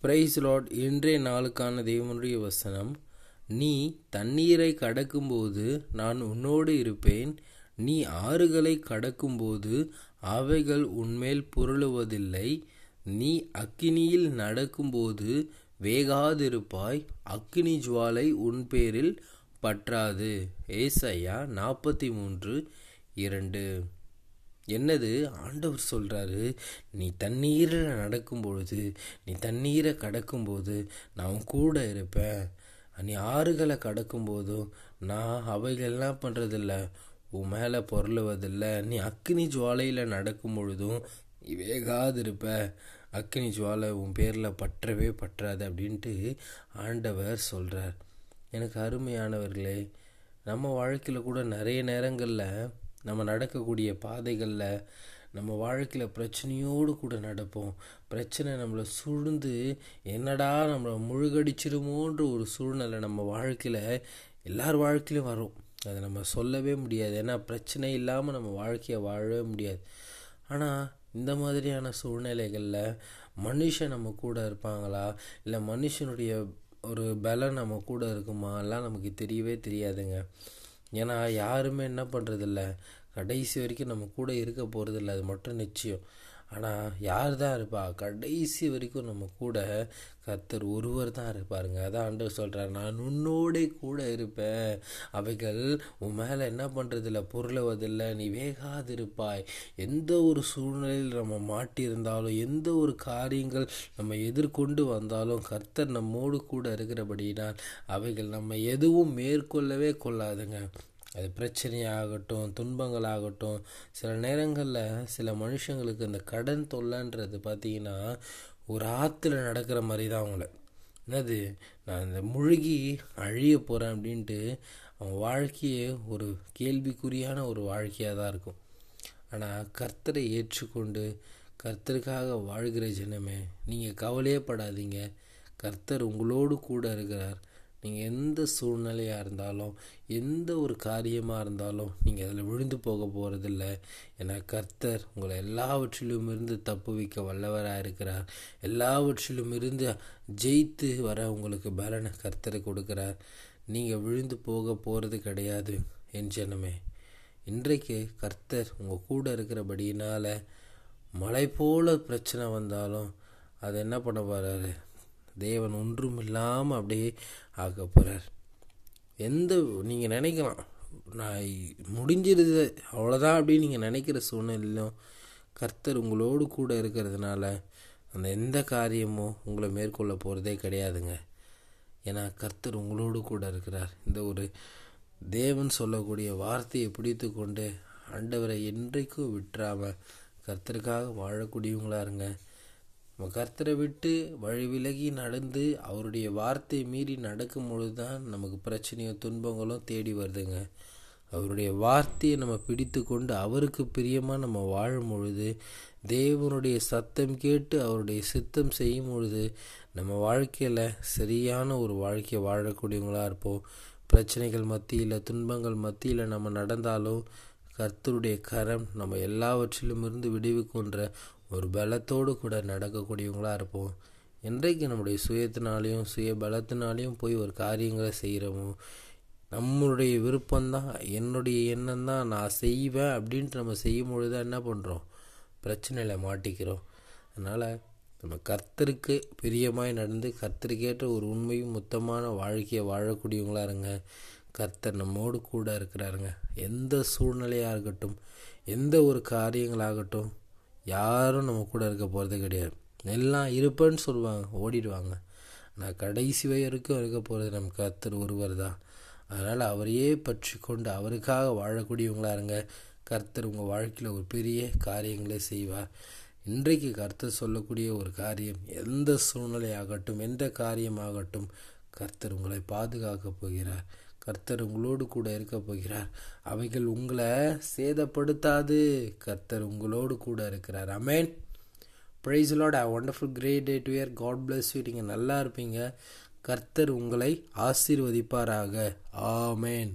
Price lot இன்றைய நாளுக்கான தேவனுடைய வசனம் நீ தண்ணீரை கடக்கும்போது நான் உன்னோடு இருப்பேன். நீ ஆறுகளை கடக்கும்போது அவைகள் உன்மேல் புரளுவதில்லை. நீ அக்கினியில் நடக்கும்போது வேகாதிருப்பாய். அக்கினி ஜுவாலை உன் பேரில் பற்றாது. ஏசையா நாற்பத்தி மூன்று இரண்டு. என்னது? ஆண்டவர் சொல்கிறாரு நீ தண்ணீரில் நடக்கும் பொழுது நீ தண்ணீரை கடக்கும்போது நான் உன் கூட இருப்பேன். நீ ஆறுகளை கடக்கும்போதும் நான் அவைகள்லாம் பண்ணுறதில்ல உன் மேலே பொருளுவதில்லை. நீ அக்னி ஜுவாலையில் நடக்கும் பொழுதும் நீ வேகாது இருப்ப. அக்னி ஜுவாலை உன் பேரில் பற்றவே பற்றாது அப்படின்ட்டு ஆண்டவர் சொல்கிறார் எனக்கு அருமையானவர்களே நம்ம வாழ்க்கையில் கூட நிறைய நேரங்களில் நம்ம நடக்கக்கூடிய பாதைகளில் நம்ம வாழ்க்கையில் பிரச்சனையோடு கூட நடப்போம். பிரச்சனை நம்மளை சூழ்ந்து என்னடா நம்மளை முழுகடிச்சிருமோன்ற ஒரு சூழ்நிலை நம்ம வாழ்க்கையில் எல்லார் வாழ்க்கையிலும் வரும். அதை நம்ம சொல்லவே முடியாது. ஏன்னா பிரச்சனை இல்லாமல் நம்ம வாழ்க்கையை வாழவே முடியாது. ஆனால் இந்த மாதிரியான சூழ்நிலைகளில் மனுஷன் நம்ம கூட இருப்பாங்களா? இல்லை மனுஷனுடைய ஒரு பலம் நம்ம கூட இருக்குமா? எல்லாம் நமக்கு தெரியவே தெரியாதுங்க. ஏன்னா யாருமே என்ன பண்ணுறதில்ல கடைசி வரைக்கும் நம்ம கூட இருக்க போகிறதில்ல அது மட்டும் நிச்சயம். ஆனால் யார் தான் இருப்பா? கடைசி வரைக்கும் நம்ம கூட கர்த்தர் ஒருவர் தான் இருப்பாருங்க. அதான் ஆண்டவர் சொல்கிறார் நான் உன்னோடே கூட இருப்பேன். அவைகள் உன் மேலே என்ன பண்ணுறதில்ல பொருளுவதில்லை. நீ வேகாதிருப்பாய். எந்த ஒரு சூழ்நிலையில் நம்ம மாட்டியிருந்தாலும் எந்த ஒரு காரியங்கள் நம்ம எதிர்கொண்டு வந்தாலும் கர்த்தர் நம்மோடு கூட இருக்கிறபடினால் அவைகள் நம்ம எதுவும் மேற்கொள்ளவே கொள்ளாதுங்க. அது பிரச்சனையாகட்டும் துன்பங்களாகட்டும் சில நேரங்களில் சில மனுஷங்களுக்கு இந்த கடன் தொல்லைன்றது பார்த்தீங்கன்னா ஒரு ஆற்றுல நடக்கிற மாதிரி தான் அவங்கள. என்னது? நான் இந்த முழுகி அழிய போகிறேன் அப்படின்ட்டு அவன் வாழ்க்கையே ஒரு கேள்விக்குறியான ஒரு வாழ்க்கையாக தான் இருக்கும். ஆனால் கர்த்தரை ஏற்றுக்கொண்டு கர்த்தருக்காக வாழ்கிற ஜனமே நீங்கள் கவலையே படாதீங்க கர்த்தர் உங்களோடு கூட இருக்கிறார். நீங்கள் எந்த சூழ்நிலையாக இருந்தாலும் எந்த ஒரு காரியமாக இருந்தாலும் நீங்கள் அதில் விழுந்து போக போகிறதில்ல ஏன்னா கர்த்தர் உங்களை எல்லாவற்றிலும் இருந்து தப்பு வைக்க வல்லவராக இருக்கிறார். எல்லாவற்றிலும் இருந்து ஜெயித்து வர உங்களுக்கு பலனை கர்த்தரை கொடுக்குறார். நீங்கள் விழுந்து போக போகிறது கிடையாது. என் ஜனமே இன்றைக்கு கர்த்தர் உங்கள் கூட இருக்கிறபடியினால் மலை போல பிரச்சனை வந்தாலும் அதை என்ன பண்ண போகிறாரு தேவன் ஒன்றும் இல்லாமல் அப்படியே ஆக்க போகிறார் எந்த நீங்கள் நினைக்கலாம் நான் முடிஞ்சிருது அவ்வளோதான் அப்படின்னு நீங்கள் நினைக்கிற சூழ்நிலையிலும் கர்த்தர் உங்களோடு கூட இருக்கிறதுனால அந்த எந்த காரியமும் உங்களை மேற்கொள்ள போகிறதே கிடையாதுங்க. ஏன்னா கர்த்தர் உங்களோடு கூட இருக்கிறார். இந்த ஒரு தேவன் சொல்லக்கூடிய வார்த்தையை பிடித்து கொண்டு ஆண்டவரை என்றைக்கும் விட்டுறாமல் கர்த்தருக்காக வாழக்கூடியவங்களா இருங்க. நம்ம கர்த்தரை விட்டு வழி விலகி நடந்து அவருடைய வார்த்தை மீறி நடக்கும் பொழுது தான் நமக்கு பிரச்சனையும் துன்பங்களும் தேடி வருதுங்க. அவருடைய வார்த்தையை நம்ம பிடித்து கொண்டு அவருக்கு பிரியமாக நம்ம வாழும் பொழுது தேவனுடைய சத்தம் கேட்டு அவருடைய சித்தம் செய்யும் பொழுது நம்ம வாழ்க்கையில் சரியான ஒரு வாழ்க்கையை வாழக்கூடியவங்களாக இருப்போம். பிரச்சனைகள் மத்தியில் துன்பங்கள் மத்தியில் நம்ம நடந்தாலும் கர்த்தருடைய கரம் நம்ம எல்லாவற்றிலும் இருந்து விடுவிக்கின்ற ஒரு பலத்தோடு கூட நடக்கக்கூடியவங்களாக இருப்போம். என்றைக்கு நம்முடைய சுயத்தினாலையும் சுய பலத்தினாலையும் போய் ஒரு காரியங்களை செய்கிறோமோ நம்மளுடைய விருப்பம்தான் என்னுடைய எண்ணம் தான் நான் செய்வேன் அப்படின்ட்டு நம்ம செய்யும் பொழுது தான் என்ன பண்ணுறோம் பிரச்சனையில் மாட்டிக்கிறோம். அதனால் நம்ம கர்த்தருக்கு பிரியமாய் நடந்து கர்த்தருக்கேற்ற ஒரு உண்மையும் மொத்தமான வாழ்க்கையை வாழக்கூடியவங்களாக இருங்க. கர்த்தர் நம்மோடு கூட இருக்கிறாருங்க. எந்த சூழ்நிலையாக இருக்கட்டும் எந்த ஒரு காரியங்களாகட்டும் யாரும் நம்ம கூட இருக்க போகிறது கிடையாது. எல்லாம் இருப்பேன்னு சொல்லுவாங்க ஓடிடுவாங்க. நான் கடைசி வரைக்கும் இருக்க போகிறது நம்ம கர்த்தர் ஒருவர் தான். அதனால் அவரையே பற்றி கொண்டு அவருக்காக வாழக்கூடியவங்களா இருங்க. கர்த்தர் உங்கள் வாழ்க்கையில் ஒரு பெரிய காரியங்களை செய்வார் இன்றைக்கு கர்த்தர் சொல்லக்கூடிய ஒரு காரியம் எந்த சூழ்நிலையாகட்டும் எந்த காரியமாகட்டும் கர்த்தர் உங்களை பாதுகாக்க போகிறார். கர்த்தர் உங்களோடு கூட இருக்க போகிறார். அவைகள் உங்களை சேதப்படுத்தாது. கர்த்தர் உங்களோடு கூட இருக்கிறார். Amen praise lord I wonderful great day to year God bless you நீங்கள் நல்லா இருப்பீங்க. கர்த்தர் உங்களை ஆசீர்வதிப்பாராக. ஆமேன்